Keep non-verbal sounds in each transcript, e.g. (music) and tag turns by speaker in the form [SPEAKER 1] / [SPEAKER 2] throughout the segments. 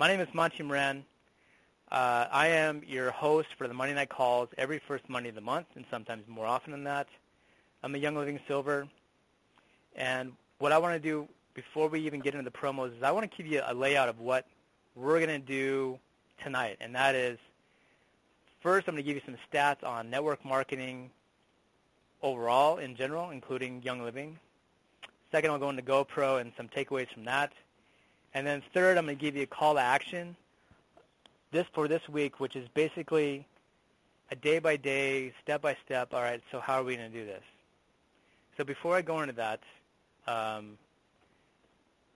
[SPEAKER 1] My name is Monty Moran. Uh, I am your host for the Monday Night Calls every first Monday of the month, and sometimes more often than that. I'm a Young Living Silver, and what I want to do before we even get into the promos is I want to give you a layout of what we're going to do tonight, and that is first I'm going to give you some stats on network marketing overall in general, including Young Living. Second, I'll go into GoPro and some takeaways from that. And then third, I'm going to give you a call to action this for this week, which is basically a day by day, step by step. All right, so how are we going to do this? So before I go into that, um,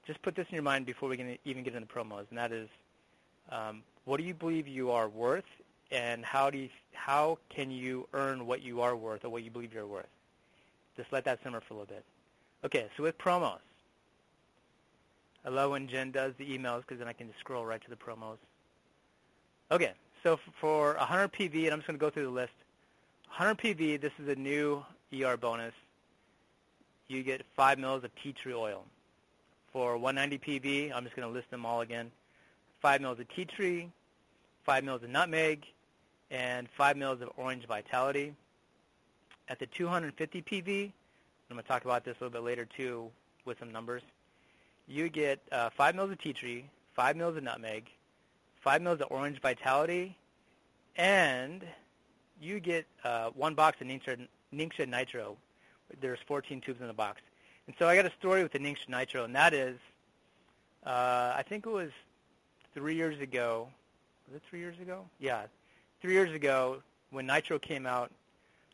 [SPEAKER 1] just put this in your mind before we can even get into promos, and that is, um, what do you believe you are worth, and how do you, how can you earn what you are worth or what you believe you're worth? Just let that simmer for a little bit. Okay, so with promos, love when Jen does the emails because then I can just scroll right to the promos. Okay, so for 100 PV, and I'm just going to go through the list. 100 PV, this is a new ER bonus. You get 5 mils of tea tree oil. For 190 PV, I'm just going to list them all again. 5 mils of tea tree, 5 mils of nutmeg, and 5 mils of orange vitality. At the 250 PV, I'm going to talk about this a little bit later too with some numbers, you get uh, 5 mils of tea tree, 5 mils of nutmeg, 5 mils of orange vitality, and you get uh, one box of Ningxia, Ningxia Nitro. There's 14 tubes in the box. And so I got a story with the Ningxia Nitro, and that is, uh, I think it was three years ago. Was it three years ago? Yeah, three years ago when Nitro came out.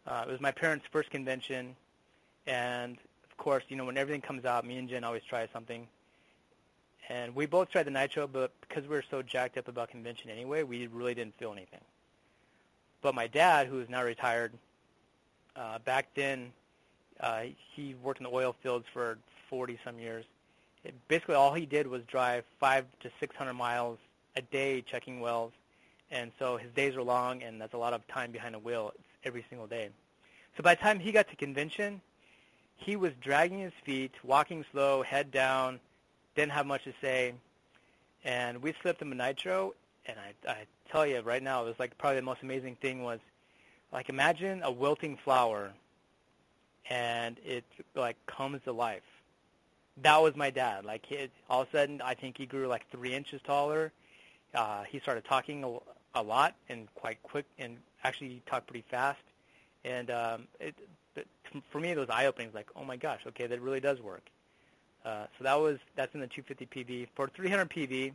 [SPEAKER 1] Uh, it was my parents' first convention, and of course, you know, when everything comes out, me and Jen always try something. And we both tried the nitro, but because we were so jacked up about convention anyway, we really didn't feel anything. But my dad, who is now retired, uh, back then uh, he worked in the oil fields for 40 some years. It, basically, all he did was drive five to 600 miles a day checking wells, and so his days were long, and that's a lot of time behind the wheel every single day. So by the time he got to convention, he was dragging his feet, walking slow, head down, didn't have much to say, and we slipped him a nitro. And I, I tell you right now, it was like probably the most amazing thing was, like imagine a wilting flower, and it like comes to life. That was my dad. Like he, all of a sudden, I think he grew like three inches taller. Uh, he started talking a, a lot and quite quick, and actually talked pretty fast. And um, it, for me, it was eye-opening. Like, oh my gosh, okay, that really does work. Uh, so that was that's in the 250 PV. For 300 PV,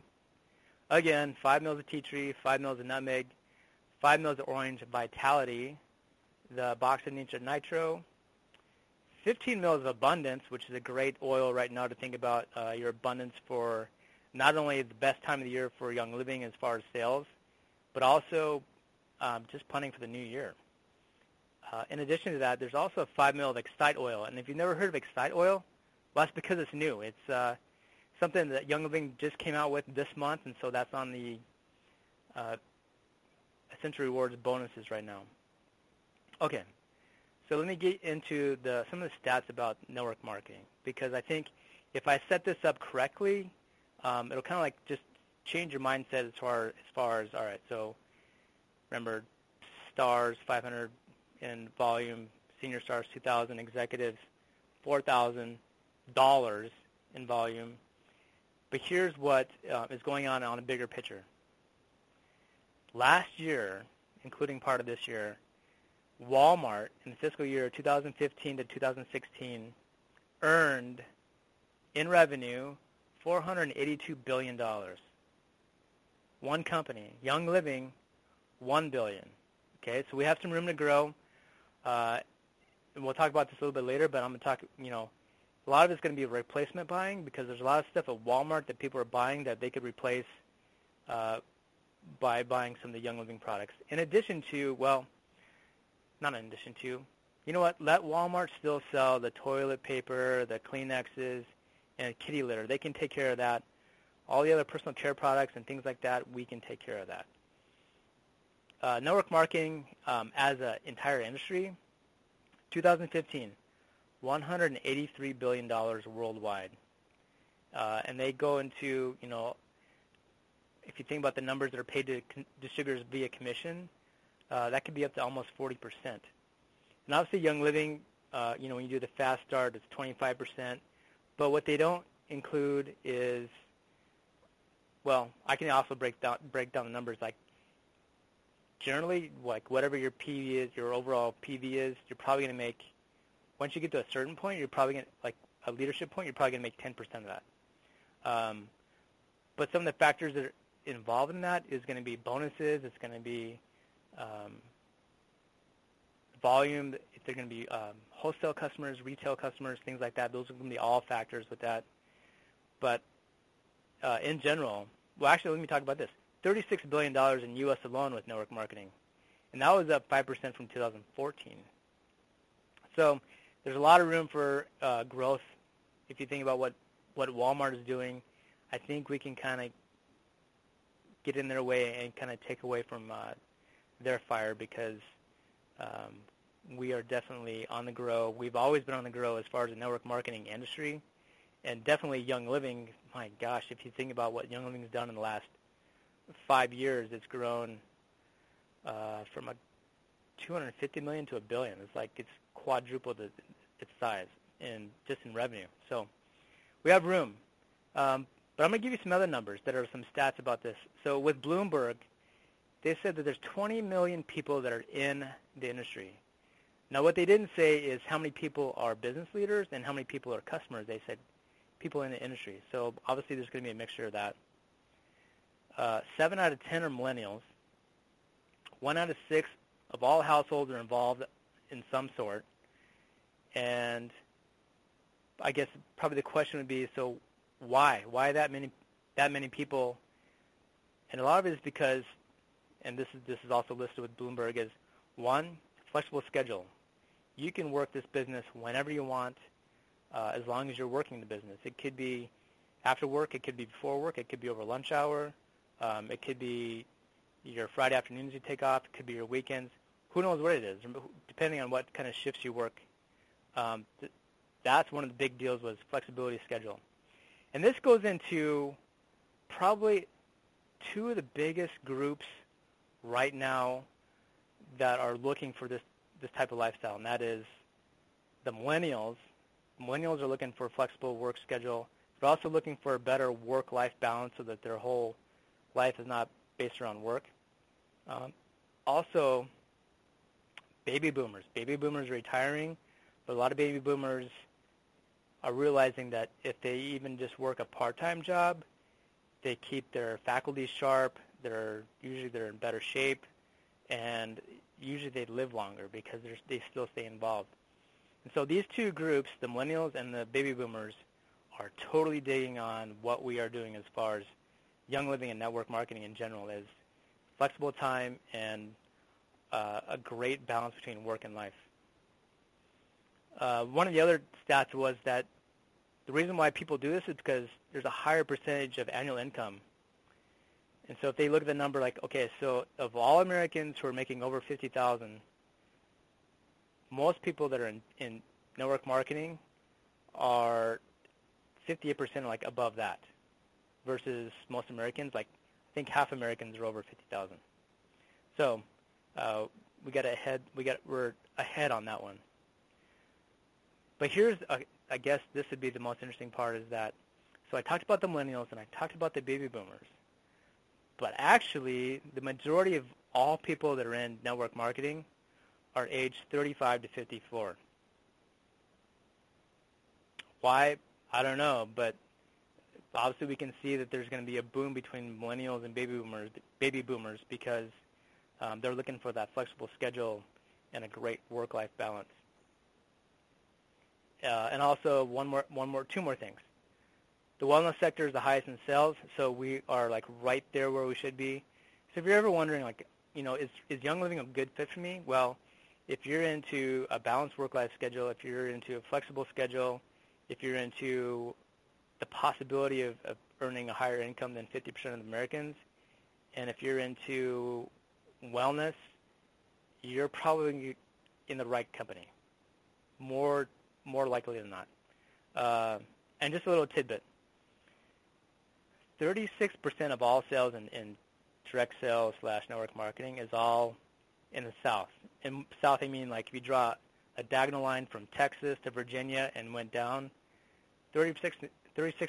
[SPEAKER 1] again, 5 mils of tea tree, 5 mils of nutmeg, 5 mils of orange vitality, the box of Ningxia Nitro, 15 mils of abundance, which is a great oil right now to think about uh, your abundance for not only the best time of the year for Young Living as far as sales, but also um, just punting for the new year. Uh, in addition to that, there's also a 5 mil of Excite oil. And if you've never heard of Excite oil, well, that's because it's new. It's uh, something that Young Living just came out with this month, and so that's on the uh, Essential Rewards bonuses right now. Okay, so let me get into the some of the stats about network marketing because I think if I set this up correctly, um, it'll kind of like just change your mindset as far as far as all right. So remember, stars 500 in volume, senior stars 2,000, executives 4,000 dollars in volume. But here's what uh, is going on on a bigger picture. Last year, including part of this year, Walmart in the fiscal year 2015 to 2016 earned in revenue $482 billion. One company, Young Living, 1 billion. Okay, so we have some room to grow. Uh, and we'll talk about this a little bit later, but I'm going to talk, you know, a lot of it's going to be replacement buying because there's a lot of stuff at Walmart that people are buying that they could replace uh, by buying some of the Young Living products. In addition to, well, not in addition to, you know what? Let Walmart still sell the toilet paper, the Kleenexes, and kitty litter. They can take care of that. All the other personal care products and things like that, we can take care of that. Uh, network marketing um, as an entire industry, 2015, $183 billion worldwide. Uh, and they go into, you know, if you think about the numbers that are paid to distributors via commission, uh, that could be up to almost 40%. And obviously, Young Living, uh, you know, when you do the fast start, it's 25%. But what they don't include is, well, I can also break down break down the numbers. Like generally, like whatever your PV is, your overall PV is, you're probably going to make. Once you get to a certain point, you're probably going to like a leadership point. You're probably going to make 10% of that. Um, but some of the factors that are involved in that is going to be bonuses. It's going to be um, volume. If they're going to be um, wholesale customers, retail customers, things like that. Those are going to be all factors with that. But uh, in general, well, actually, let me talk about this. $36 billion in U.S. alone with network marketing, and that was up 5% from 2014. So there's a lot of room for uh, growth. If you think about what, what Walmart is doing, I think we can kind of get in their way and kind of take away from uh, their fire because um, we are definitely on the grow. We've always been on the grow as far as the network marketing industry, and definitely Young Living. My gosh, if you think about what Young Living has done in the last five years, it's grown uh, from a 250 million to a billion. It's like it's quadrupled its size in just in revenue. So we have room. Um, but I'm going to give you some other numbers that are some stats about this. So with Bloomberg, they said that there's 20 million people that are in the industry. Now, what they didn't say is how many people are business leaders and how many people are customers. They said people in the industry. So obviously there's going to be a mixture of that. Uh, seven out of 10 are millennials. One out of six of all households are involved in some sort. And I guess probably the question would be, so why? Why that many that many people? And a lot of it is because, and this is this is also listed with Bloomberg is one flexible schedule. You can work this business whenever you want, uh, as long as you're working the business. It could be after work, it could be before work, it could be over lunch hour, um, it could be your Friday afternoons you take off, it could be your weekends. Who knows what it is, depending on what kind of shifts you work. Um, th- that's one of the big deals was flexibility schedule. And this goes into probably two of the biggest groups right now that are looking for this, this type of lifestyle, and that is the millennials. Millennials are looking for a flexible work schedule. They're also looking for a better work-life balance so that their whole life is not based around work. Um, also, baby boomers. Baby boomers are retiring, but a lot of baby boomers are realizing that if they even just work a part-time job, they keep their faculties sharp. They're usually they're in better shape, and usually they live longer because they still stay involved. And so these two groups, the millennials and the baby boomers, are totally digging on what we are doing as far as young living and network marketing in general is flexible time and uh, a great balance between work and life. Uh, one of the other stats was that the reason why people do this is because there's a higher percentage of annual income. And so if they look at the number like, okay, so of all Americans who are making over 50000 most people that are in, in network marketing are 58% like above that versus most Americans, like I think half Americans are over 50,000. So uh, we got ahead, we got, we're ahead on that one. But here's, a, I guess this would be the most interesting part is that, so I talked about the millennials and I talked about the baby boomers. But actually, the majority of all people that are in network marketing are aged 35 to 54. Why? I don't know, but obviously we can see that there's going to be a boom between millennials and baby boomers, baby boomers because um, they're looking for that flexible schedule and a great work-life balance. Uh, and also one more, one more, two more things. The wellness sector is the highest in sales, so we are like right there where we should be. So if you're ever wondering, like, you know, is is Young Living a good fit for me? Well, if you're into a balanced work-life schedule, if you're into a flexible schedule, if you're into the possibility of, of earning a higher income than 50% of Americans, and if you're into wellness, you're probably in the right company. More more likely than not. Uh, and just a little tidbit. 36% of all sales in, in direct sales slash network marketing is all in the South. In South, I mean like if you draw a diagonal line from Texas to Virginia and went down, 36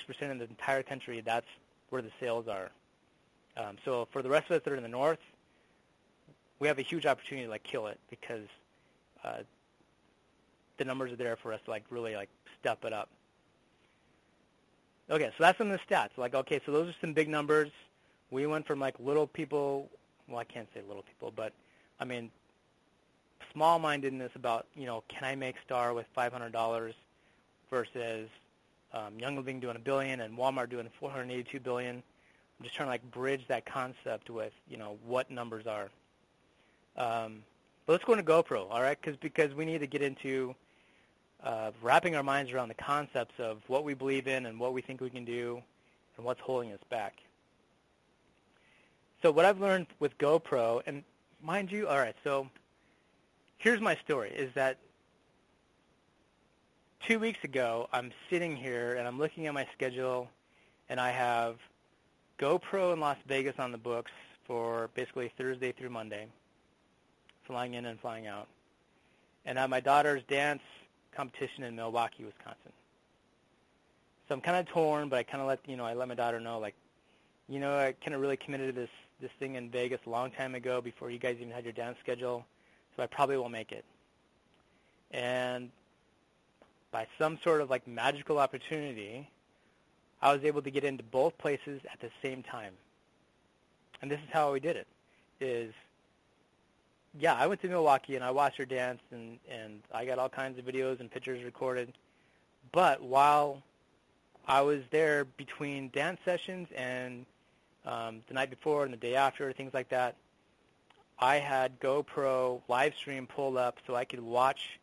[SPEAKER 1] percent of the entire country, that's where the sales are. Um, so for the rest of us that are in the North, we have a huge opportunity to like kill it because uh, the numbers are there for us to like really like step it up. Okay, so that's some of the stats. Like, okay, so those are some big numbers. We went from like little people, well, I can't say little people, but I mean, small-mindedness about, you know, can I make Star with $500 versus um, Young Living doing a billion and Walmart doing 482 billion. I'm just trying to like bridge that concept with, you know, what numbers are. Um, but let's go into GoPro, all right? Because because we need to get into uh, wrapping our minds around the concepts of what we believe in and what we think we can do and what's holding us back. So what I've learned with GoPro, and mind you, all right, so here's my story, is that two weeks ago, I'm sitting here and I'm looking at my schedule, and I have GoPro in Las Vegas on the books for basically Thursday through Monday, flying in and flying out. And have my daughter's dance competition in Milwaukee, Wisconsin. So I'm kind of torn, but I kind of let you know I let my daughter know like, you know, I kind of really committed to this this thing in Vegas a long time ago before you guys even had your dance schedule, so I probably won't make it. And by some sort of like magical opportunity, I was able to get into both places at the same time. And this is how we did it. Is yeah, I went to Milwaukee and I watched her dance and and I got all kinds of videos and pictures recorded. But while I was there between dance sessions and um, the night before and the day after, things like that, I had GoPro live stream pulled up so I could watch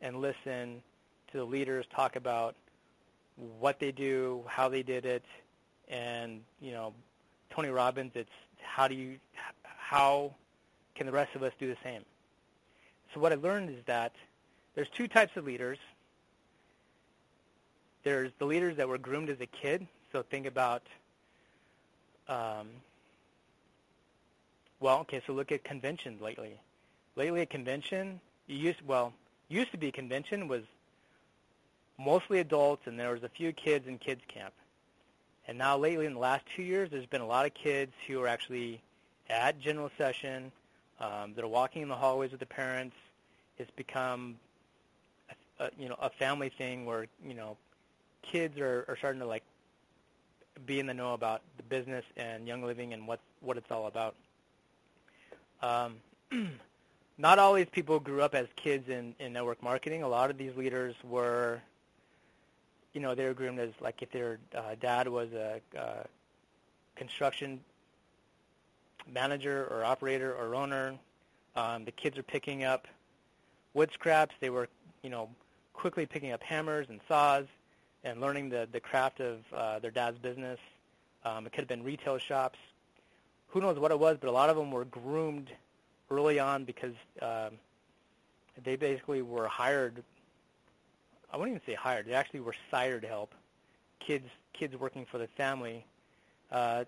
[SPEAKER 1] and listen to the leaders talk about what they do, how they did it, and you know, Tony Robbins. It's how do you how can the rest of us do the same? So what I learned is that there's two types of leaders. There's the leaders that were groomed as a kid. So think about, um, well, okay, so look at conventions lately. Lately at convention, you used, well, used to be convention was mostly adults and there was a few kids in kids camp. And now lately in the last two years, there's been a lot of kids who are actually at general session um, that are walking in the hallways with the parents. It's become, a, a, you know, a family thing where you know, kids are, are starting to like be in the know about the business and young living and what what it's all about. Um, (clears throat) not all these people grew up as kids in, in network marketing. A lot of these leaders were, you know, they were groomed as like if their uh, dad was a uh, construction manager or operator or owner. Um, the kids are picking up wood scraps. They were, you know, quickly picking up hammers and saws and learning the, the craft of uh, their dad's business. Um, it could have been retail shops. Who knows what it was, but a lot of them were groomed early on because um, they basically were hired. I wouldn't even say hired. They actually were sired help. Kids, kids working for the family uh,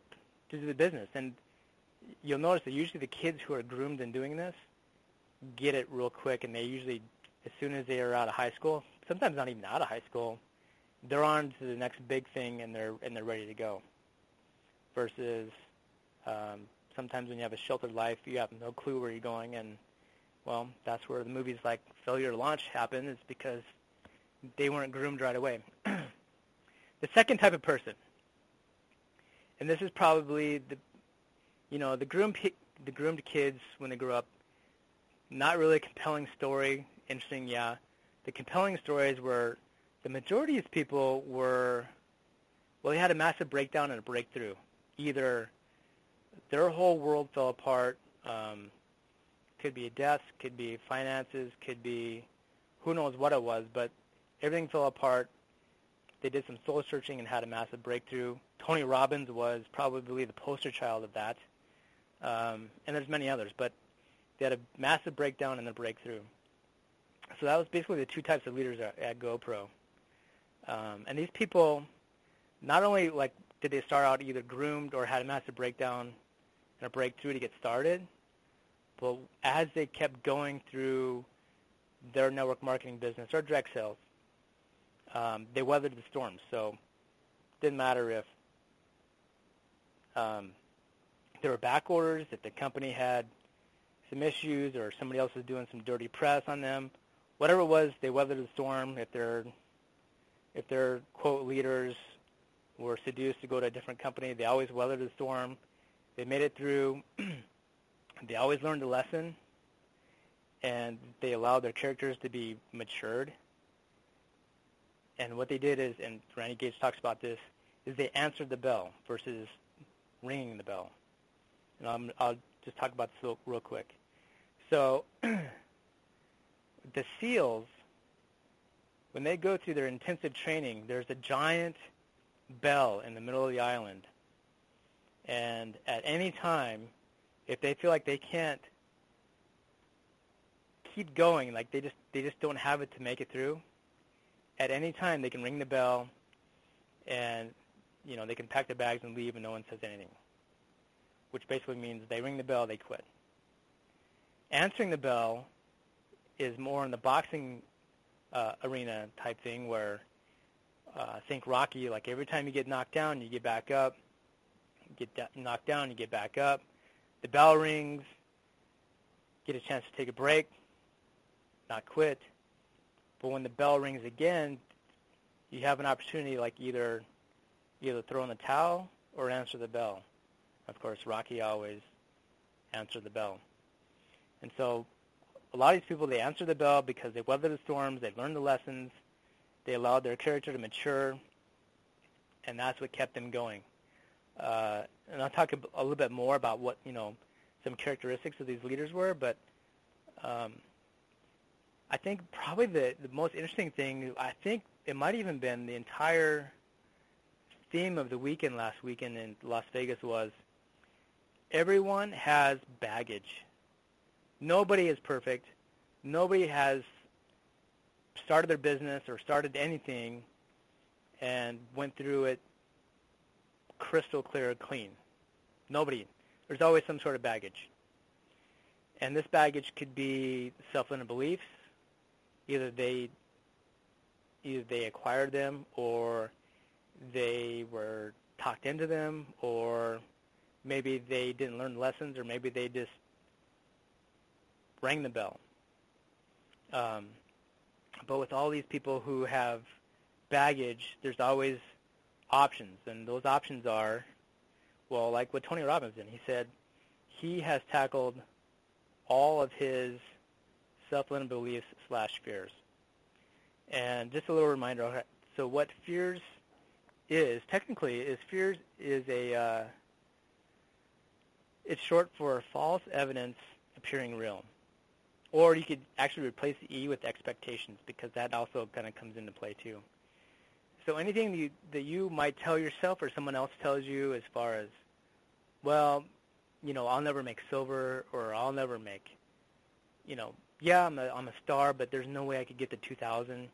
[SPEAKER 1] to do the business, and you'll notice that usually the kids who are groomed in doing this get it real quick, and they usually, as soon as they are out of high school, sometimes not even out of high school, they're on to the next big thing, and they're and they're ready to go. Versus um, sometimes when you have a sheltered life, you have no clue where you're going, and well, that's where the movies like Failure to Launch happen. Is because they weren't groomed right away. (clears throat) the second type of person, and this is probably the you know, the groomed the groomed kids when they grew up, not really a compelling story. Interesting, yeah. The compelling stories were the majority of people were, well, they had a massive breakdown and a breakthrough. Either their whole world fell apart. Um, could be a death, could be finances, could be who knows what it was, but everything fell apart. They did some soul searching and had a massive breakthrough. Tony Robbins was probably the poster child of that um, and there's many others, but they had a massive breakdown and a breakthrough. So that was basically the two types of leaders at, at GoPro. Um, and these people, not only like did they start out either groomed or had a massive breakdown and a breakthrough to get started. But as they kept going through their network marketing business or direct sales, um, they weathered the storm. So didn't matter if um, there were back orders, if the company had some issues or somebody else was doing some dirty press on them, whatever it was, they weathered the storm. If their if their quote leaders were seduced to go to a different company, they always weathered the storm. They made it through. (clears throat) they always learned a lesson, and they allowed their characters to be matured. And what they did is, and Randy Gage talks about this, is they answered the bell versus ringing the bell. And I'm, I'll just talk about this real quick. So (clears throat) the SEALs, when they go through their intensive training, there's a giant bell in the middle of the island. And at any time, if they feel like they can't keep going, like they just they just don't have it to make it through, at any time they can ring the bell and you know, they can pack their bags and leave and no one says anything. Which basically means they ring the bell, they quit. Answering the bell is more in the boxing uh, arena type thing where uh, think Rocky, like every time you get knocked down, you get back up. You get knocked down, you get back up. The bell rings. Get a chance to take a break, not quit. But when the bell rings again, you have an opportunity, like either either throw in the towel or answer the bell. Of course, Rocky always answered the bell. And so a lot of these people, they answer the bell because they weathered the storms, they've learned the lessons, they allowed their character to mature, and that's what kept them going. Uh, and I'll talk a, a, little bit more about what, you know, some characteristics of these leaders were, but um, I think probably the, the most interesting thing, I think it might even been the entire theme of the weekend last weekend in Las Vegas was everyone has baggage. Nobody is perfect. Nobody has started their business or started anything and went through it crystal clear clean. Nobody. There's always some sort of baggage. And this baggage could be self-limited beliefs. Either they either they acquired them or they were talked into them or maybe they didn't learn lessons or maybe they just rang the bell. Um, but with all these people who have baggage, there's always options, and those options are, well, like what Tony Robbins did. He said he has tackled all of his self-limiting beliefs slash fears. And just a little reminder, so what fears is, technically, is fears is a, uh, it's short for false evidence appearing real. Or you could actually replace the E with expectations because that also kind of comes into play too. So anything that you, that you might tell yourself or someone else tells you as far as, well, you know, I'll never make silver or I'll never make, you know, yeah, I'm a, I'm a star, but there's no way I could get to 2,000.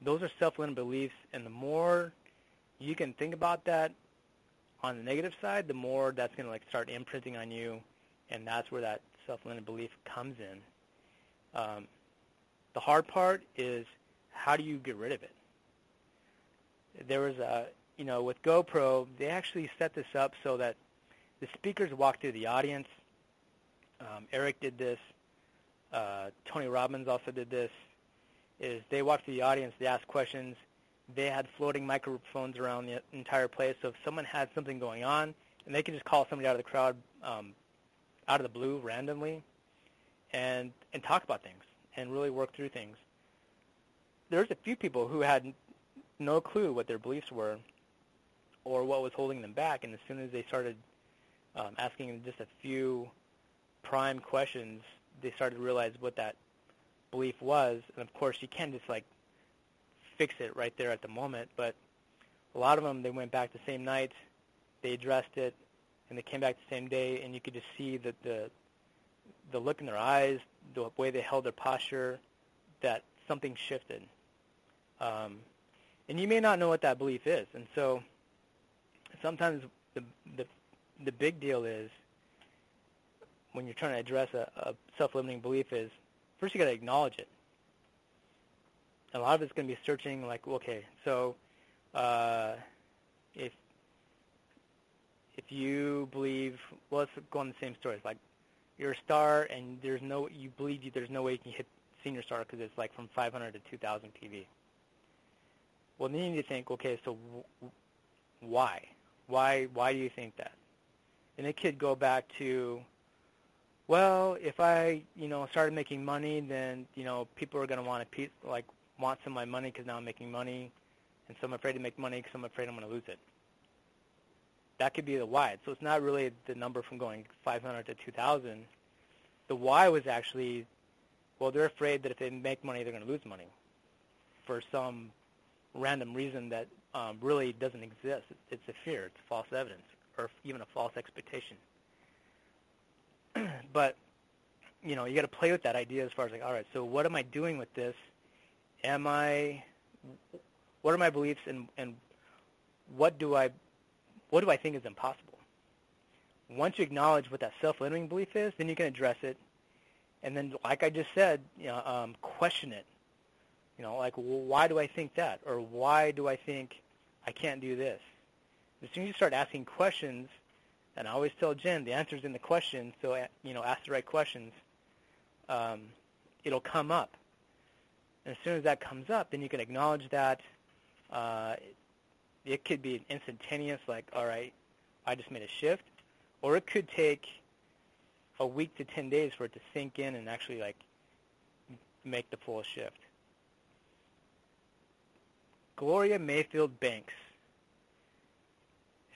[SPEAKER 1] Those are self-limiting beliefs, and the more you can think about that on the negative side, the more that's going to like start imprinting on you, and that's where that self-limiting belief comes in. Um, the hard part is how do you get rid of it? There was a, you know, with GoPro, they actually set this up so that the speakers walk through the audience. Um, Eric did this. Uh, Tony Robbins also did this. Is they walk through the audience, they ask questions. They had floating microphones around the entire place, so if someone had something going on, and they could just call somebody out of the crowd um, out of the blue randomly, and and talk about things and really work through things. There's a few people who had no clue what their beliefs were or what was holding them back, and as soon as they started um, asking just a few prime questions, they started to realize what that belief was. And of course, you can't just like fix it right there at the moment, but a lot of them they went back the same night, they addressed it, and they came back the same day, and you could just see that the the look in their eyes, the way they held their posture, that something shifted. Um, and you may not know what that belief is. And so sometimes the the the big deal is when you're trying to address a, a self-limiting belief is first you got to acknowledge it. A lot of it's going to be searching like, okay, so uh, if if you believe, well, let's go on the same story. It's like you're a star and there's no, you believe you, there's no way you can hit senior star because it's like from 500 to 2,000 PV. Well, then you need to think, okay, so w- why? Why? Why do you think that? And it could go back to, well, if I, you know, started making money, then you know, people are going to want to like want some of my money because now I'm making money, and so I'm afraid to make money because I'm afraid I'm going to lose it. That could be the why. So it's not really the number from going 500 to 2,000. The why was actually, well, they're afraid that if they make money, they're going to lose money for some random reason that um, really doesn't exist. It's a fear. It's false evidence or even a false expectation. (clears throat) but you know, you got to play with that idea as far as like, all right, so what am I doing with this? Am I, what are my beliefs, and and what do I, what do I think is impossible? Once you acknowledge what that self-limiting belief is, then you can address it, and then, like I just said, you know, um, question it. You know, like, well, why do I think that, or why do I think I can't do this? As soon as you start asking questions, and I always tell Jen, the answer's in the question, so, you know, ask the right questions, um, it'll come up. And as soon as that comes up, then you can acknowledge that. Uh, it could be instantaneous, like, all right, I just made a shift. Or it could take a week to 10 days for it to sink in and actually, like, make the full shift. Gloria Mayfield Banks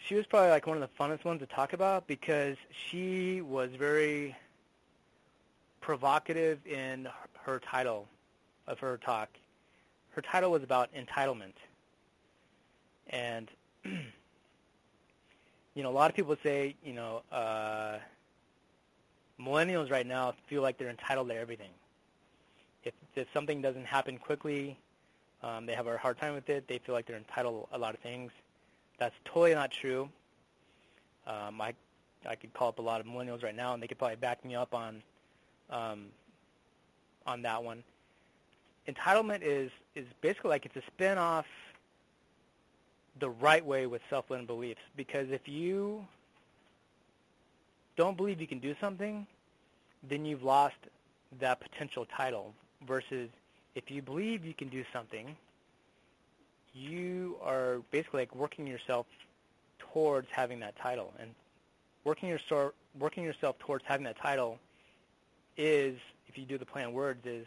[SPEAKER 1] she was probably like one of the funnest ones to talk about because she was very provocative in her title of her talk. Her title was about entitlement. And, (clears throat) you know, a lot of people say, you know, uh, millennials right now feel like they're entitled to everything. If, if something doesn't happen quickly, um, they have a hard time with it. They feel like they're entitled to a lot of things. That's totally not true. Um, I I could call up a lot of millennials right now, and they could probably back me up on um, on that one. Entitlement is is basically like it's a spin off the right way with self-limiting beliefs. Because if you don't believe you can do something, then you've lost that potential title. Versus if you believe you can do something, you are basically like working yourself towards having that title. And working, your, working yourself towards having that title is, if you do the play on words, is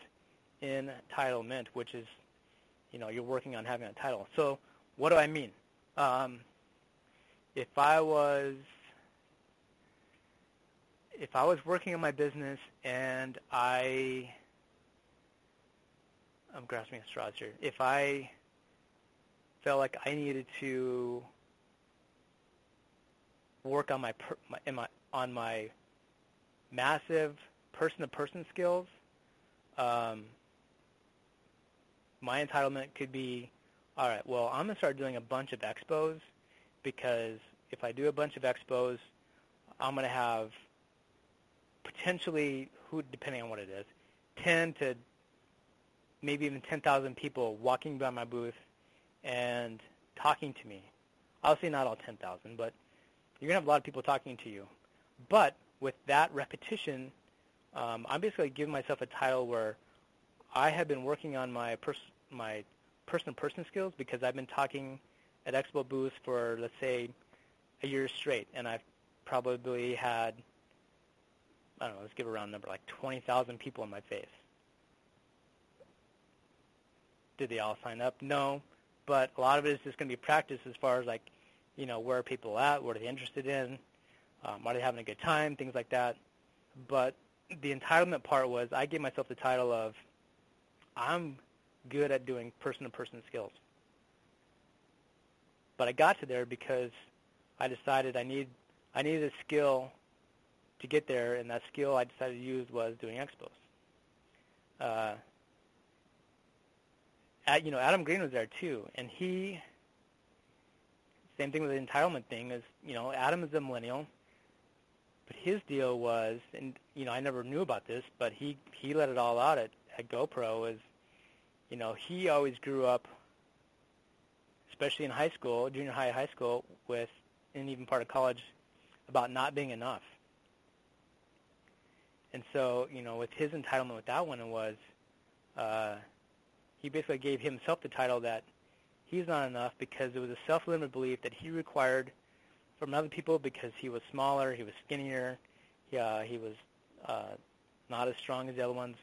[SPEAKER 1] entitlement, which is, you know, you're working on having a title. So what do I mean? Um, if I was if I was working on my business and I I'm grasping at straws here. If I felt like I needed to work on my, my on my massive person-to-person skills. Um, my entitlement could be, all right, well, I'm going to start doing a bunch of expos because if I do a bunch of expos, I'm going to have potentially, who depending on what it is, 10 to maybe even 10,000 people walking by my booth and talking to me. Obviously not all 10,000, but you're going to have a lot of people talking to you. But with that repetition, um, I'm basically giving myself a title where I have been working on my pers- my person-to-person skills because I've been talking at Expo booths for, let's say, a year straight, and I've probably had, I don't know, let's give a round number, like 20,000 people in my face. Did they all sign up? No, but a lot of it is just going to be practice as far as like you know, where are people at? What are they interested in? Um, are they having a good time? Things like that. But the entitlement part was I gave myself the title of I'm good at doing person-to-person skills. But I got to there because I decided I need I needed a skill to get there, and that skill I decided to use was doing expos. Uh, at, you know, Adam Green was there too, and he same thing with the entitlement thing is, you know, Adam is a millennial, but his deal was, and you know, I never knew about this, but he he let it all out at at GoPro. Is, you know, he always grew up, especially in high school, junior high, high school, with, and even part of college, about not being enough. And so, you know, with his entitlement with that one, it was, uh, he basically gave himself the title that he's not enough because it was a self-limited belief that he required from other people because he was smaller, he was skinnier, he, uh, he was uh, not as strong as the other ones,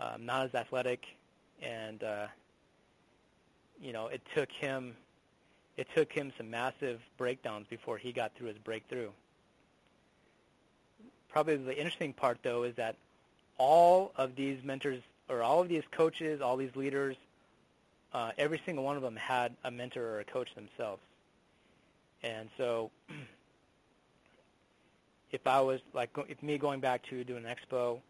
[SPEAKER 1] um, not as athletic, and uh, you know it took him it took him some massive breakdowns before he got through his breakthrough. Probably the interesting part though is that all of these mentors or all of these coaches, all these leaders, uh, every single one of them had a mentor or a coach themselves. And so (clears throat) if I was like, if me going back to doing an expo,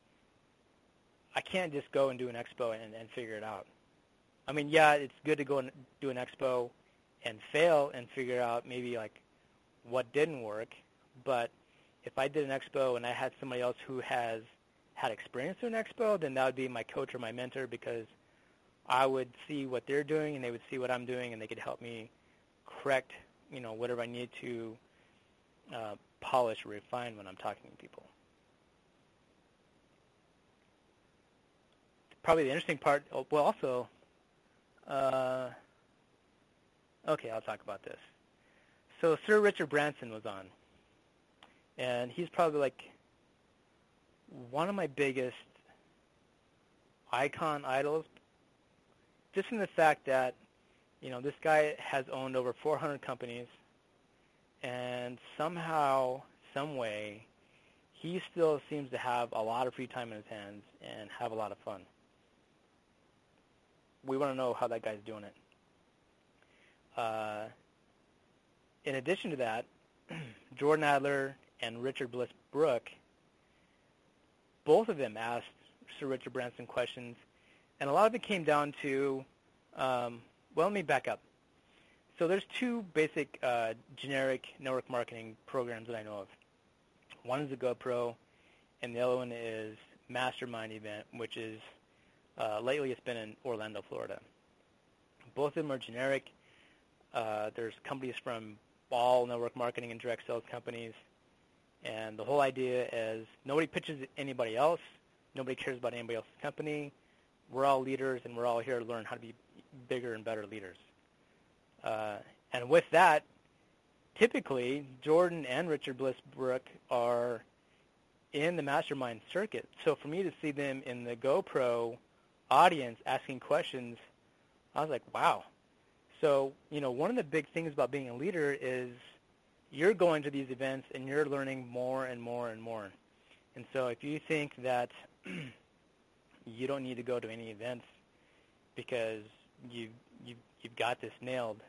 [SPEAKER 1] I can't just go and do an expo and, and figure it out. I mean, yeah, it's good to go and do an expo and fail and figure out maybe like what didn't work, but if I did an expo and I had somebody else who has had experience in an expo, then that would be my coach or my mentor because I would see what they're doing and they would see what I'm doing and they could help me correct, you know, whatever I need to uh, polish or refine when I'm talking to people. Probably the interesting part, oh, well, also, uh, okay, I'll talk about this. So Sir Richard Branson was on, and he's probably like one of my biggest icon idols, just in the fact that, you know, this guy has owned over 400 companies, and somehow, some way, he still seems to have a lot of free time in his hands and have a lot of fun. We want to know how that guy's doing it. Uh, in addition to that, (clears throat) Jordan Adler and Richard Bliss Brooke, both of them asked Sir Richard Branson questions, and a lot of it came down to, um, well, let me back up. So there's two basic uh, generic network marketing programs that I know of. One is the GoPro, and the other one is Mastermind Event, which is uh, lately it's been in Orlando, Florida. Both of them are generic. Uh, there's companies from all network marketing and direct sales companies, and the whole idea is nobody pitches anybody else. Nobody cares about anybody else's company. We're all leaders, and we're all here to learn how to be bigger and better leaders. Uh, and with that, typically Jordan and Richard Bliss Brooke are in the mastermind circuit. So for me to see them in the GoPro audience asking questions, I was like, wow. So, you know, one of the big things about being a leader is you're going to these events and you're learning more and more and more. And so if you think that (clears throat) you don't need to go to any events because you you you've got this nailed,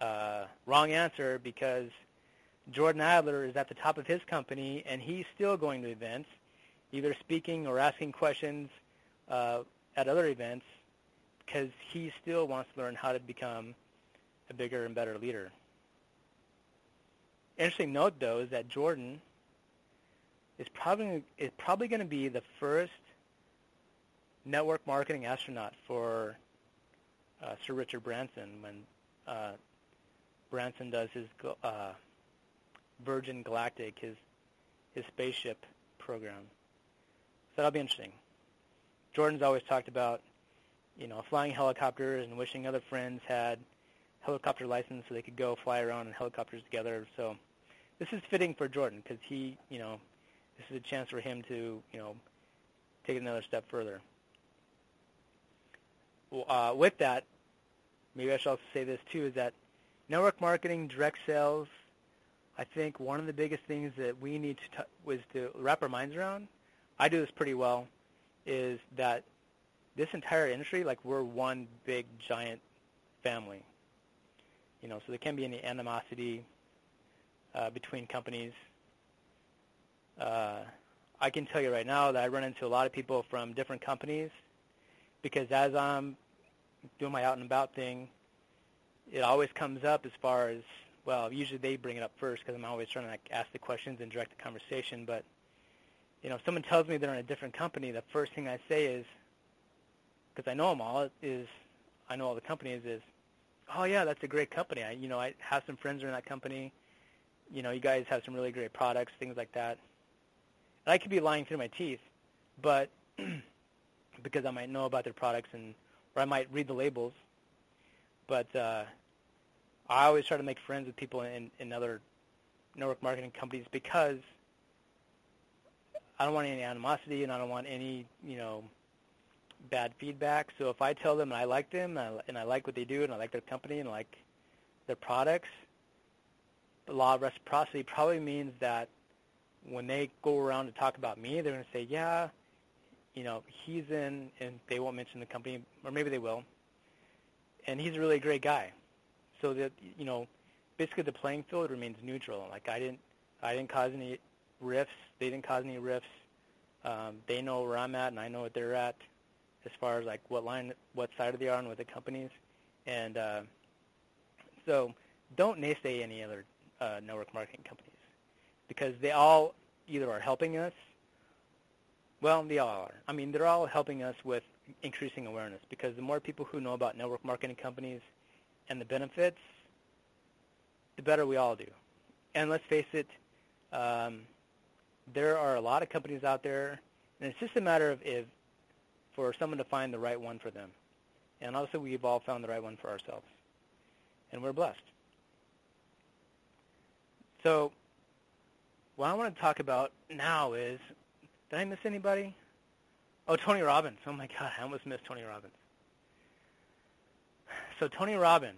[SPEAKER 1] uh, wrong answer because Jordan Adler is at the top of his company and he's still going to events, either speaking or asking questions uh, at other events because he still wants to learn how to become a bigger and better leader. Interesting note, though, is that Jordan is probably is probably going to be the first network marketing astronaut for uh, Sir Richard Branson when uh, Branson does his uh, Virgin Galactic, his his spaceship program. So that'll be interesting. Jordan's always talked about, you know, flying helicopters and wishing other friends had helicopter license so they could go fly around in helicopters together. So this is fitting for Jordan because he, you know, this is a chance for him to, you know, take another step further. Uh, with that, maybe I should also say this too, is that network marketing, direct sales, I think one of the biggest things that we need to t- was to wrap our minds around. I do this pretty well is that this entire industry, like we're one big giant family. You know, so there can be any animosity uh, between companies. Uh, I can tell you right now that I run into a lot of people from different companies because as I'm doing my out and about thing, it always comes up as far as well, usually they bring it up first because I'm always trying to like, ask the questions and direct the conversation. But you know, if someone tells me they're in a different company, the first thing I say is, because I know them all, is I know all the companies is, oh yeah, that's a great company. I you know I have some friends who are in that company. You know, you guys have some really great products, things like that. And I could be lying through my teeth, but (clears throat) because I might know about their products and or I might read the labels. But uh, I always try to make friends with people in, in other network marketing companies because I don't want any animosity and I don't want any, you know, bad feedback. So if I tell them I like them and I, and I like what they do and I like their company and I like their products, the law of reciprocity probably means that when they go around to talk about me, they're going to say, yeah, you know, he's in, and they won't mention the company, or maybe they will, and he's a really great guy. So that, you know, basically the playing field remains neutral. Like I didn't, I didn't cause any rifts. They didn't cause any rifts. Um, they know where I'm at, and I know what they're at, as far as like what line, what side of they are on with the companies, and uh, so don't naysay any other uh, network marketing companies because they all either are helping us. Well, they all are. I mean, they're all helping us with increasing awareness because the more people who know about network marketing companies and the benefits, the better we all do. And let's face it, um, there are a lot of companies out there, and it's just a matter of if for someone to find the right one for them. And also, we've all found the right one for ourselves, and we're blessed. So, what I want to talk about now is, did I miss anybody? Oh, Tony Robbins. Oh my God, I almost missed Tony Robbins. So Tony Robbins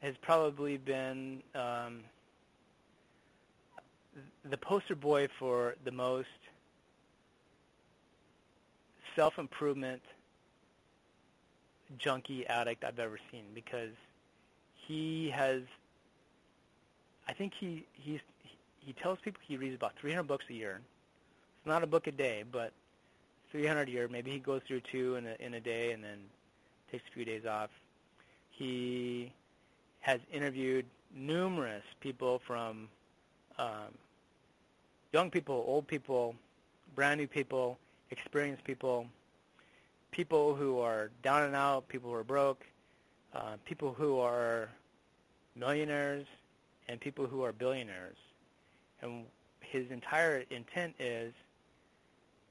[SPEAKER 1] has probably been um, the poster boy for the most self-improvement junkie addict I've ever seen because he has I think he he's he tells people he reads about 300 books a year. It's not a book a day, but 300 a year. Maybe he goes through two in a in a day and then takes a few days off. He has interviewed numerous people from um, young people, old people, brand new people, experienced people, people who are down and out, people who are broke, uh, people who are millionaires, and people who are billionaires. And his entire intent is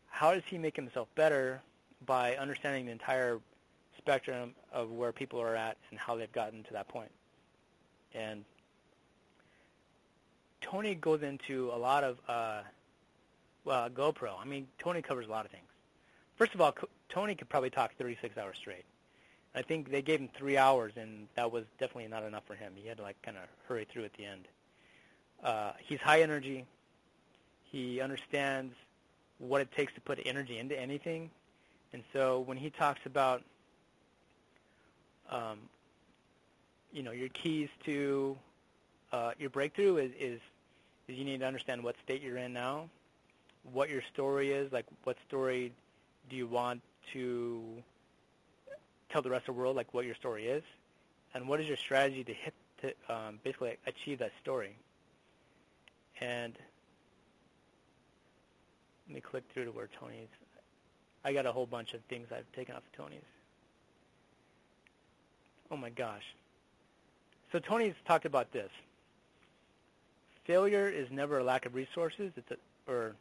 [SPEAKER 1] how does he make himself better by understanding the entire spectrum of where people are at and how they've gotten to that point. And Tony goes into a lot of, uh, well, GoPro. I mean, Tony covers a lot of things. First of all, Tony could probably talk 36 hours straight. I think they gave him three hours, and that was definitely not enough for him. He had to like kind of hurry through at the end. Uh, he's high energy. He understands what it takes to put energy into anything, and so when he talks about, um, you know, your keys to uh, your breakthrough is, is is you need to understand what state you're in now, what your story is, like what story do you want to tell the rest of the world, like what your story is, and what is your strategy to hit to um, basically achieve that story. And let me click through to where Tony's. I got a whole bunch of things I've taken off of Tony's. Oh my gosh. So Tony's talked about this. Failure is never a lack of resources. It's a, or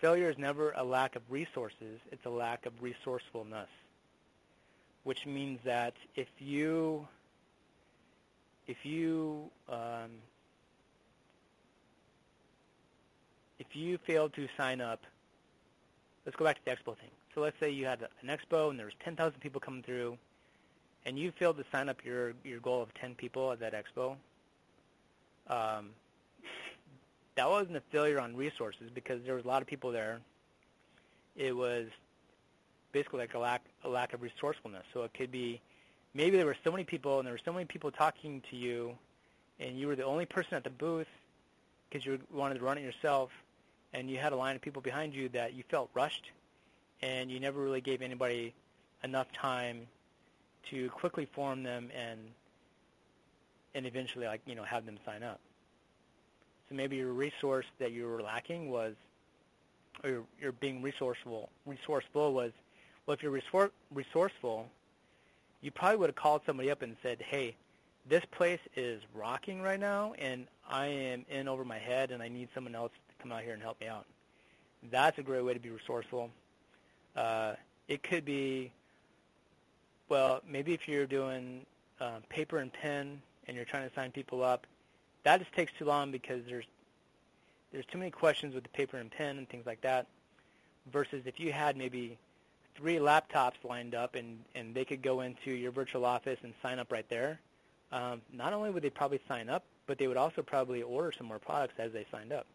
[SPEAKER 1] failure is never a lack of resources. It's a lack of resourcefulness, which means that if you if you um, if you fail to sign up, let's go back to the expo thing. So let's say you had an expo and there was 10,000 people coming through, and you failed to sign up your your goal of 10 people at that expo um, that wasn't a failure on resources because there was a lot of people there. It was basically like a lack a lack of resourcefulness. So it could be maybe there were so many people and there were so many people talking to you, and you were the only person at the booth because you wanted to run it yourself, and you had a line of people behind you that you felt rushed, and you never really gave anybody enough time to quickly form them and and eventually like you know have them sign up. So maybe your resource that you were lacking was, or you're, being resourceful. Resourceful was, well, if you're resourceful, you probably would have called somebody up and said, hey, this place is rocking right now, and I am in over my head, and I need someone else to come out here and help me out. That's a great way to be resourceful. Uh, it could be, well, maybe if you're doing uh, paper and pen and you're trying to sign people up, that just takes too long because there's there's too many questions with the paper and pen and things like that. Versus if you had maybe three laptops lined up and, and they could go into your virtual office and sign up right there, um, not only would they probably sign up, but they would also probably order some more products as they signed up.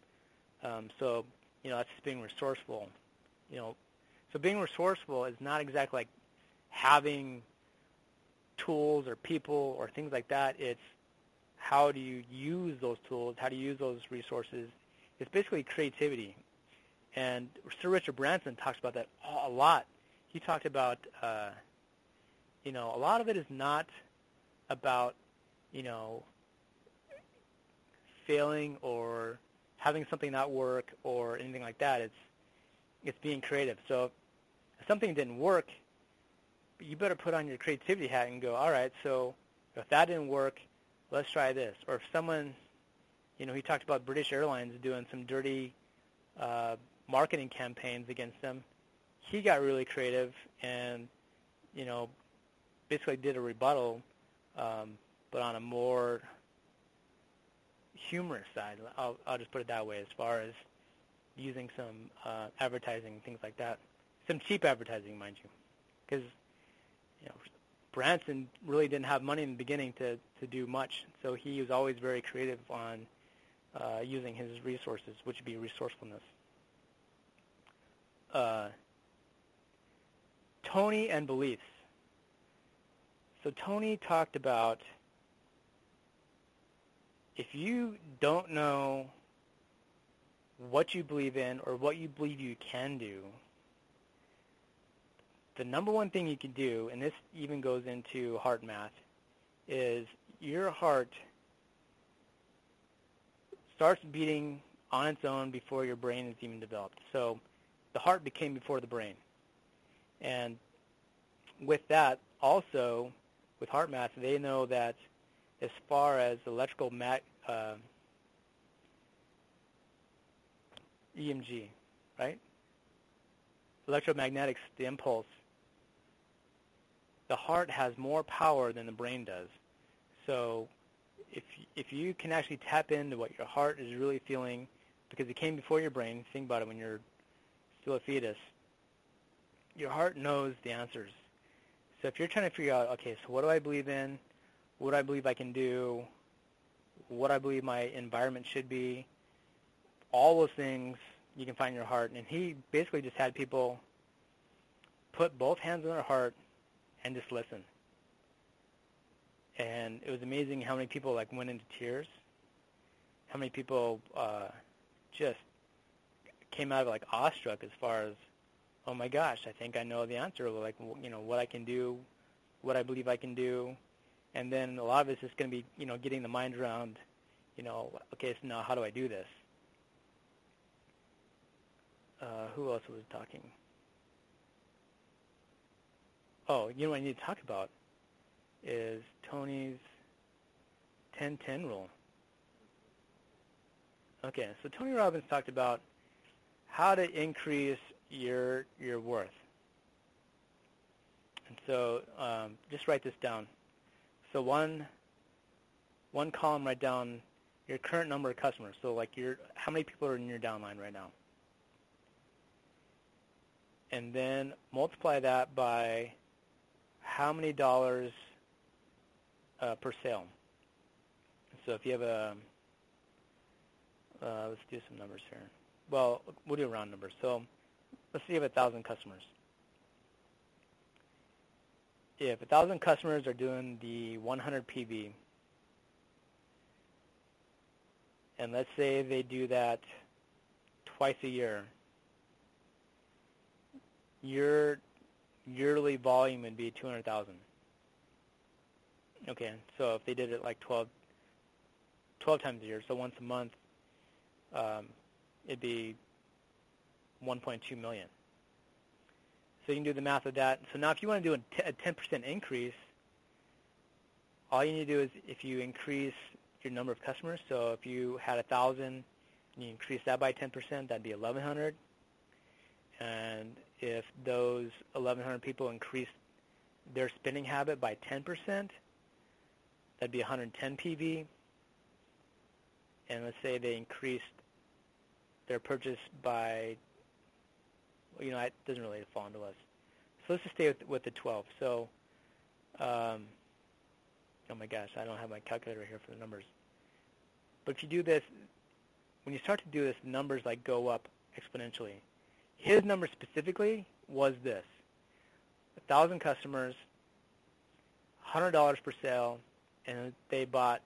[SPEAKER 1] Um, so, you know, that's just being resourceful. You know, so being resourceful is not exactly like having tools or people or things like that. It's how do you use those tools, how do you use those resources. It's basically creativity. And Sir Richard Branson talks about that a lot. He talked about, uh, you know, a lot of it is not about, you know, failing or having something not work or anything like that. It's it's being creative. So if something didn't work, you better put on your creativity hat and go, all right, so if that didn't work, let's try this. Or if someone, you know, he talked about British Airlines doing some dirty uh, marketing campaigns against them. He got really creative and, you know, basically did a rebuttal, um, but on a more humorous side. I'll, I'll just put it that way as far as using some uh, advertising, things like that. Some cheap advertising, mind you, because Branson really didn't have money in the beginning to, to do much, so he was always very creative on uh, using his resources, which would be resourcefulness. Uh, Tony and beliefs. So Tony talked about if you don't know what you believe in or what you believe you can do, the number one thing you can do, and this even goes into HeartMath, is your heart starts beating on its own before your brain is even developed. So the heart became before the brain. And with that, also, with HeartMath, they know that as far as electrical mat, uh, EMG, right? Electromagnetics, the impulse the heart has more power than the brain does. So if if you can actually tap into what your heart is really feeling, because it came before your brain. Think about it when you're still a fetus. Your heart knows the answers. So if you're trying to figure out, okay, so what do I believe in? What do I believe I can do? What I believe my environment should be? All those things you can find in your heart. And he basically just had people put both hands on their heart and just listen. And it was amazing how many people like went into tears, how many people uh, just came out of like awestruck as far as, oh my gosh, I think I know the answer, like you know what I can do, what I believe I can do, and then a lot of it's just going to be you know getting the mind around, you know, okay, so now how do I do this? Uh, who else was talking? Oh, you know what I need to talk about is Tony's 10-10 rule. Okay, so Tony Robbins talked about how to increase your your worth. And so um, just write this down. So one one column, write down your current number of customers. So like your how many people are in your downline right now, and then multiply that by how many dollars uh, per sale. So if you have a, uh, let's do some numbers here. Well, we'll do round numbers. So let's say you have a thousand customers. If a thousand customers are doing the 100 PV, and let's say they do that twice a year, your yearly volume would be 200,000. Okay, so if they did it like 12, 12 times a year, so once a month, um, it'd be 1.2 million. So you can do the math of that. So now if you want to do a 10% increase, all you need to do is if you increase your number of customers, so if you had 1,000 and you increase that by 10%, that'd be 1,100. And if those 1,100 people increase their spending habit by 10%, that'd be 110 PV. And let's say they increased their purchase by, you know, it doesn't really fall into us. So let's just stay with, with the 12. So, um, oh my gosh, I don't have my calculator here for the numbers. But if you do this, when you start to do this, numbers like go up exponentially. His number specifically was this: a thousand customers, hundred dollars per sale, and they bought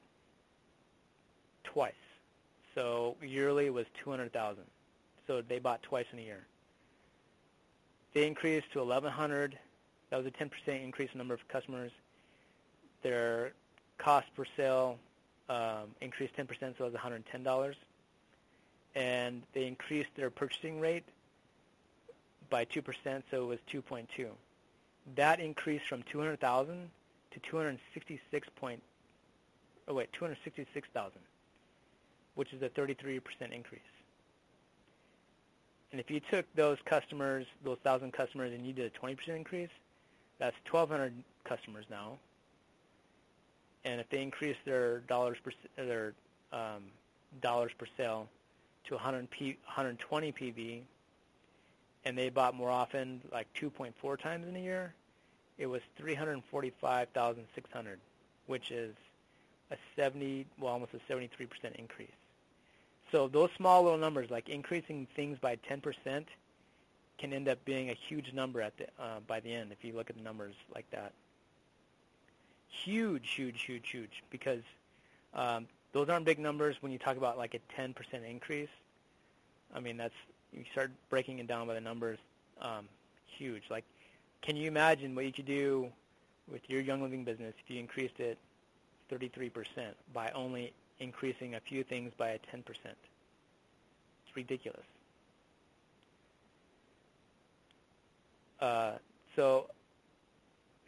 [SPEAKER 1] twice. So yearly was two hundred thousand. So they bought twice in a year. They increased to eleven hundred. That was a ten percent increase in number of customers. Their cost per sale um, increased 10%, so it was $110. And they increased their purchasing rate by 2%, so it was 2.2. That increased from 200,000 to 266 point, oh wait, 266,000, which is a 33% increase. And if you took those customers, those 1,000 customers, and you did a 20% increase, that's 1,200 customers now. And if they increase their dollars per their um, dollars per sale to 100 P, 120 PV, and they bought more often, like 2.4 times in a year, it was 345,600, which is a 70, well, almost a 73% increase. So those small little numbers, like increasing things by 10%, can end up being a huge number at the uh, by the end if you look at the numbers like that. Huge, huge, huge, huge, because um, those aren't big numbers when you talk about like a 10% increase. I mean, that's you start breaking it down by the numbers, um, huge. Like, can you imagine what you could do with your Young Living business if you increased it 33% by only increasing a few things by a 10%? It's ridiculous. Uh, so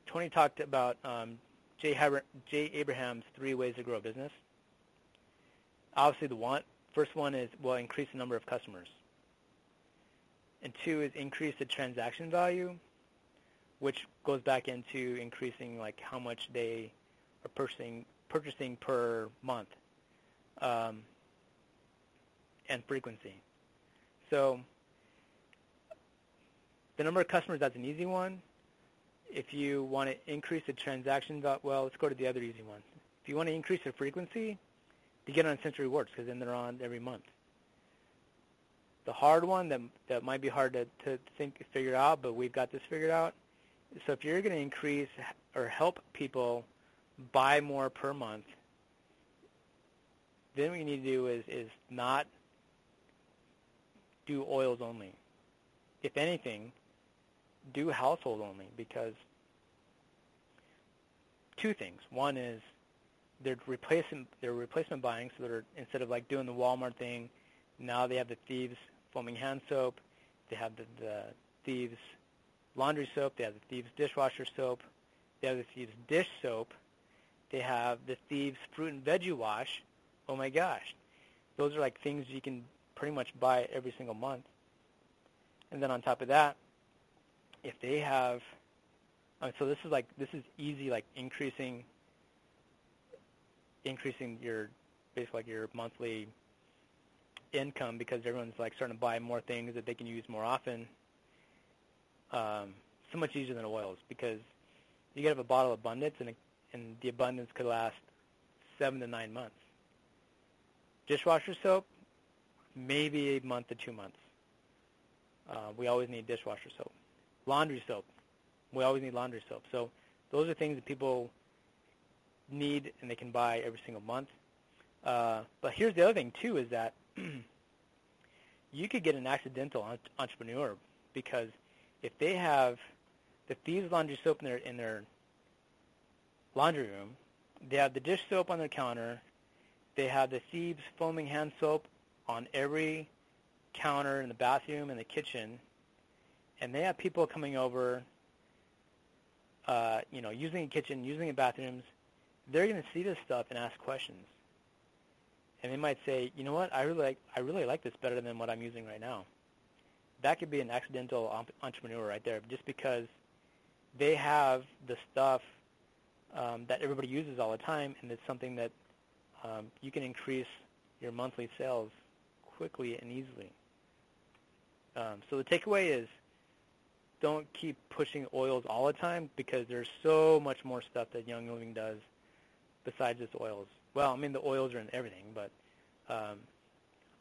[SPEAKER 1] Tony talked about um, Jay, Haber, Jay Abraham's three ways to grow a business. Obviously, the want first one is well increase the number of customers and two is increase the transaction value, which goes back into increasing like how much they are purchasing purchasing per month, um, and frequency. So the number of customers, that's an easy one. If you want to increase the transaction value, well, let's go to the other easy one. If you want to increase the frequency, you get on Essential Rewards because then they're on every month the hard one that that might be hard to, to think figure out, but we've got this figured out. So if you're going to increase or help people buy more per month, then what you need to do is is not do oils only. If anything, do household only because two things. One is they're replacing they're replacement buying, so they're instead of like doing the Walmart thing, now they have the thieves foaming hand soap. They have the, the Thieves laundry soap. They have the Thieves dishwasher soap. They have the Thieves dish soap. They have the Thieves fruit and veggie wash. Oh my gosh. Those are like things you can pretty much buy every single month. And then on top of that, if they have, mean, so this is like, this is easy, like increasing, increasing your, basically like your monthly income because everyone's like starting to buy more things that they can use more often. Um, so much easier than oils because you can have a bottle of abundance and, and the abundance could last seven to nine months. Dishwasher soap, maybe a month to two months. Uh, we always need dishwasher soap. Laundry soap, we always need laundry soap. So those are things that people need and they can buy every single month. Uh, but here's the other thing too is that (clears throat) you could get an accidental entrepreneur because if they have the Thieves laundry soap in their in their laundry room they have the dish soap on their counter. They have the Thieves foaming hand soap on every counter in the bathroom and the kitchen, and they have people coming over, uh, you know, using the kitchen, using the bathrooms. They're going to see this stuff and ask questions, and they might say, you know what, I really like, I really like this better than what I'm using right now. That could be an accidental entrepreneur right there, just because they have the stuff um, that everybody uses all the time, and it's something that um, you can increase your monthly sales quickly and easily. Um, so the takeaway is don't keep pushing oils all the time because there's so much more stuff that Young Living does besides just oils. Well, I mean, the oils are in everything, but um,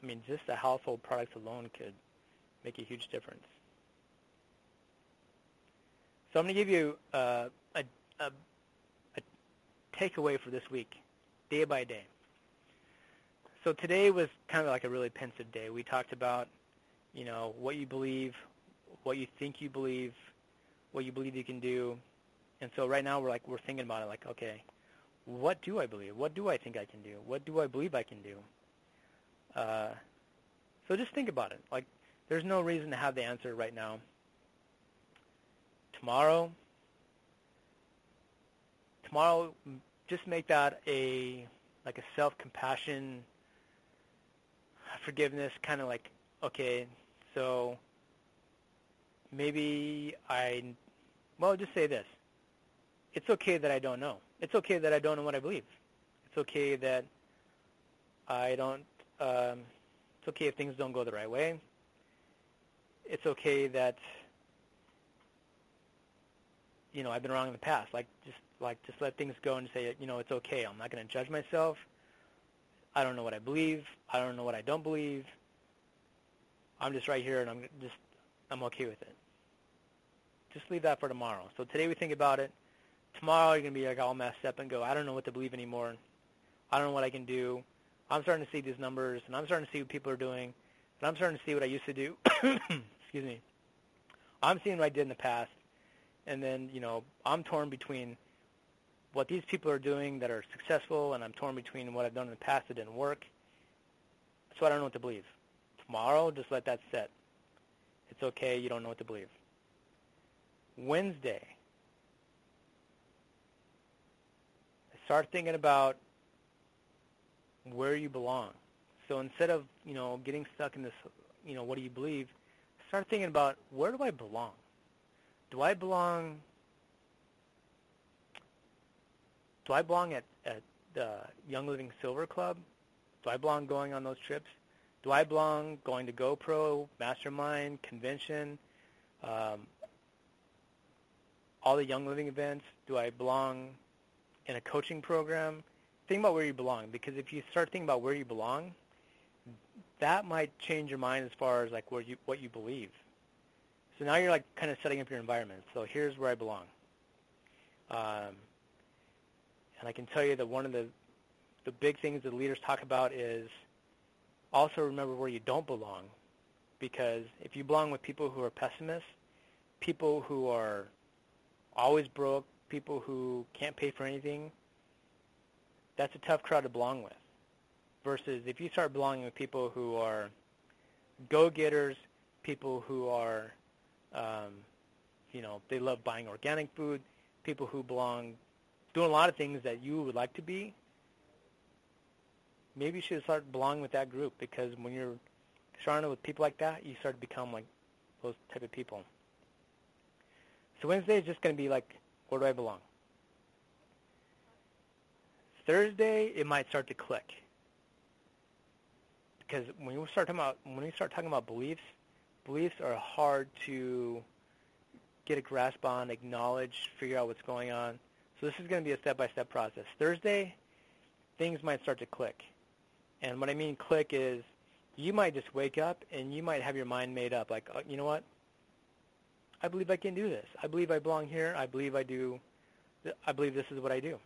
[SPEAKER 1] I mean, just the household products alone could make a huge difference. So I'm going to give you uh, a, a, a takeaway for this week, day by day. So today was kind of like a really pensive day. We talked about, you know, what you believe, what you think you believe, what you believe you can do. And so right now we're like we're thinking about it like, okay, what do I believe? What do I think I can do? What do I believe I can do? Uh, so just think about it. Like there's no reason to have the answer right now tomorrow. Tomorrow, just make that a like a self-compassion, forgiveness, kind of like, okay, so maybe I, well, just say this. It's okay that I don't know. It's okay that I don't know what I believe. It's okay that I don't, um, it's okay if things don't go the right way. It's okay that you know, I've been wrong in the past. Like just like just let things go and say, you know, it's okay. I'm not going to judge myself. I don't know what I believe. I don't know what I don't believe. I'm just right here and I'm just I'm okay with it. Just leave that for tomorrow. So today we think about it. Tomorrow you're going to be like all messed up and go, I don't know what to believe anymore. I don't know what I can do. I'm starting to see these numbers and I'm starting to see what people are doing and I'm starting to see what I used to do. (coughs) Excuse me. I'm seeing what I did in the past and then you know I'm torn between what these people are doing that are successful, and I'm torn between what I've done in the past that didn't work. So I don't know what to believe. Tomorrow, just let that set. It's okay. You don't know what to believe. Wednesday, start thinking about where you belong. So instead of you know getting stuck in this, you know, what do you believe? Start thinking about where do I belong do I belong? Do I belong at at the Young Living Silver Club? Do I belong going on those trips? Do I belong going to GoPro, Mastermind, convention, um, all the Young Living events? Do I belong in a coaching program? Think about where you belong because if you start thinking about where you belong, that might change your mind as far as like where you what you believe. So now you're like kind of setting up your environment. So here's where I belong. Um, and I can tell you that one of the the big things that leaders talk about is also remember where you don't belong, because if you belong with people who are pessimists, people who are always broke, people who can't pay for anything, that's a tough crowd to belong with. Versus if you start belonging with people who are go-getters, people who are um, you know, they love buying organic food. People who belong doing a lot of things that you would like to be. Maybe you should start belonging with that group because when you're surrounded with people like that, you start to become like those type of people. So Wednesday is just going to be like, where do I belong? Thursday, it might start to click because when we start talking about when we start talking about beliefs, beliefs are hard to get a grasp on, acknowledge, figure out what's going on. So this is going to be a step-by-step process. Thursday, things might start to click. And what I mean click is you might just wake up and you might have your mind made up like, oh, you know what? I believe I can do this. I believe I belong here. I believe I do. I believe this is what I do.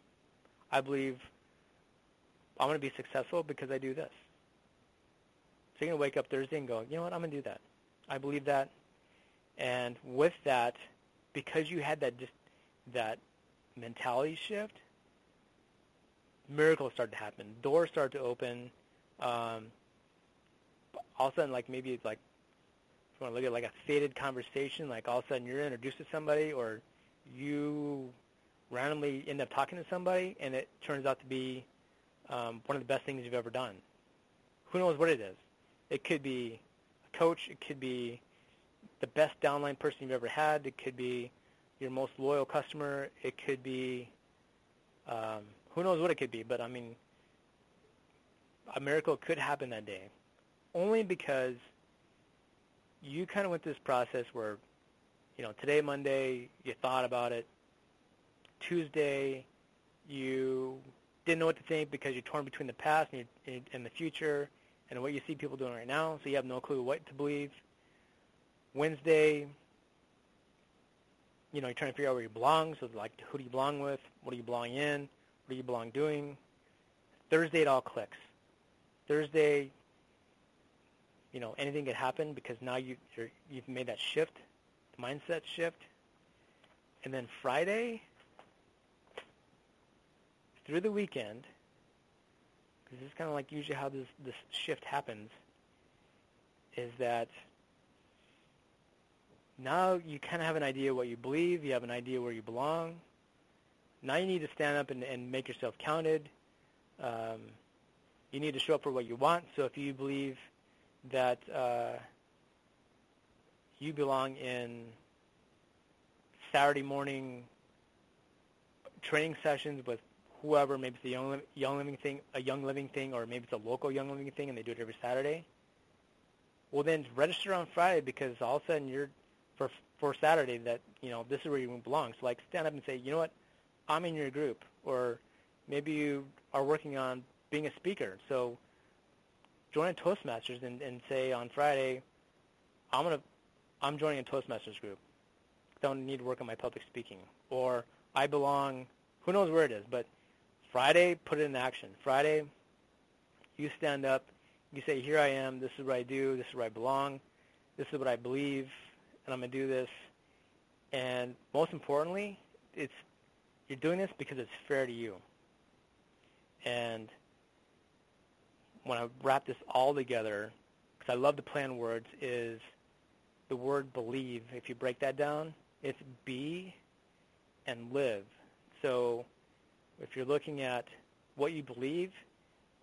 [SPEAKER 1] I believe I'm going to be successful because I do this. So you're going to wake up Thursday and go, you know what? I'm going to do that. I believe that. And with that, because you had that just that mentality shift, miracles start to happen. Doors start to open. Um, all of a sudden, like maybe it's like if you want to look at like a fated conversation, like all of a sudden you're introduced to somebody, or you randomly end up talking to somebody, and it turns out to be um, one of the best things you've ever done. Who knows what it is? It could be a coach. It could be the best downline person you've ever had. It could be your most loyal customer. It could be um, who knows what it could be. But I mean, a miracle could happen that day, only because you kind of went this process where, you know, today Monday you thought about it. Tuesday you didn't know what to think because you're torn between the past and, and the future and what you see people doing right now, so you have no clue what to believe. Wednesday, you know, you're trying to figure out where you belong. So, like, who do you belong with? What do you belong in? What do you belong doing? Thursday, it all clicks. Thursday, you know, anything could happen because now you you're, you've made that shift, mindset shift. And then Friday, through the weekend, because this is kind of like usually how this this shift happens, is that now you kind of have an idea what you believe, you have an idea where you belong. Now you need to stand up and, and make yourself counted. Um, you need to show up for what you want. So if you believe that uh, you belong in Saturday morning training sessions with whoever, maybe it's a young, young living thing, a young living thing, or maybe it's a local young living thing, and they do it every Saturday. Well, then register on Friday because all of a sudden you're for for Saturday that you know this is where you belong. So like stand up and say, you know what, I'm in your group, or maybe you are working on being a speaker. So join a Toastmasters and, and say on Friday, I'm gonna I'm joining a Toastmasters group. Don't need to work on my public speaking, or I belong. Who knows where it is, but Friday, put it in action. Friday, you stand up. You say, here I am. This is what I do. This is where I belong. This is what I believe and I'm to do this. And most importantly, it's you're doing this because it's fair to you. And when I wrap this all together, because I love the plan words, is the word believe. If you break that down, it's be and live. So if you're looking at what you believe,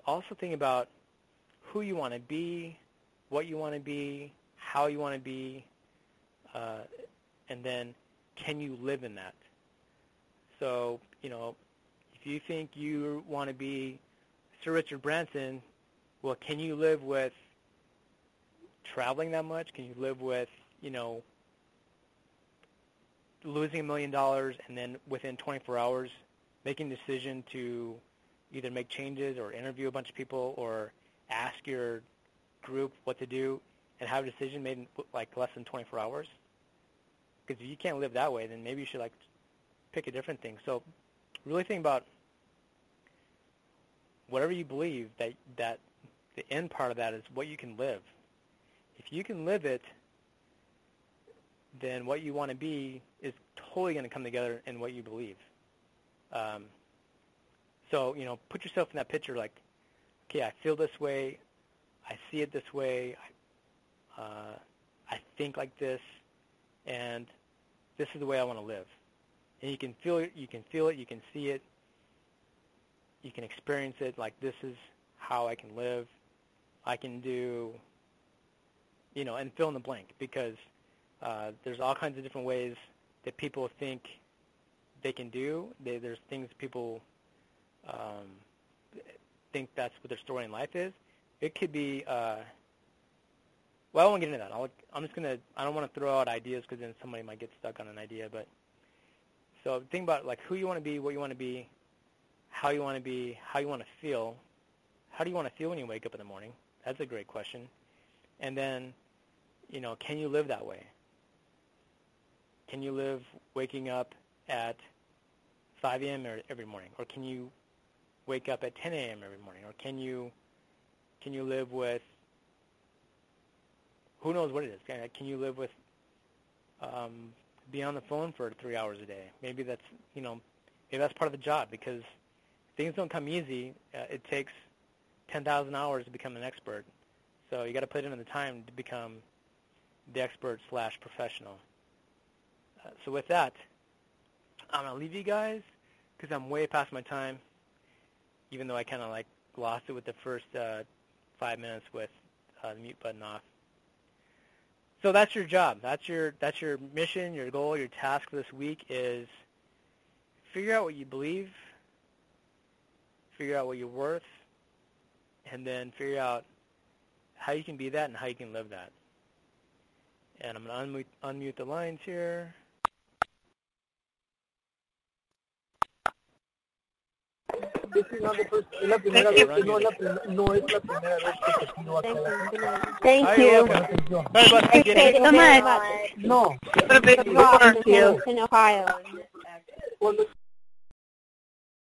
[SPEAKER 1] also think about who you want to be, what you want to be, how you want to be, uh, and then can you live in that? So, you know, if you think you want to be Sir Richard Branson, well, can you live with traveling that much? Can you live with, you know, losing a million dollars and then within 24 hours making a decision to either make changes or interview a bunch of people or ask your group what to do and have a decision made in like less than 24 hours? Because if you can't live that way, then maybe you should like pick a different thing. So really think about whatever you believe that that the end part of that is what you can live. If you can live it, then what you want to be is totally going to come together in what you believe. Um, so you know, put yourself in that picture. Like, okay, I feel this way, I see it this way, I, uh, I think like this, and this is the way I want to live. And you can feel it, you can feel it, you can see it, you can experience it, like this is how I can live. I can do, you know, and fill in the blank because uh, there's all kinds of different ways that people think they can do. They, there's things people um, think that's what their story in life is. It could be uh, well, I won't get into that. I'll, I'm just gonna. I don't want to throw out ideas because then somebody might get stuck on an idea. But so think about like who you want to be, what you want to be, how you want to be, how you want to feel. How do you want to feel when you wake up in the morning? That's a great question. And then, you know, can you live that way? Can you live waking up at 5 a.m. every morning, or can you wake up at 10 a.m. every morning, or can you can you live with who knows what it is? Can you live with um, be on the phone for three hours a day? Maybe that's you know maybe that's part of the job because things don't come easy. Uh, it takes 10,000 hours to become an expert. So you got to put in the time to become the expert slash professional. Uh, so with that, I'm gonna leave you guys because I'm way past my time. Even though I kind of like lost it with the first uh, five minutes with uh, the mute button off. So that's your job. That's your that's your mission, your goal, your task this week is figure out what you believe, figure out what you're worth, and then figure out how you can be that and how you can live that. And I'm going to unmute, unmute the lines here.
[SPEAKER 2] This is not the first, es la primera vez, no es la, prim- no es la primera vez que te pido acá la
[SPEAKER 3] Thank you.
[SPEAKER 1] welcome.
[SPEAKER 2] atención.
[SPEAKER 1] Sorry about the
[SPEAKER 3] Appreciate it so much.
[SPEAKER 2] No,
[SPEAKER 3] Thank you. In Ohio.
[SPEAKER 2] cuando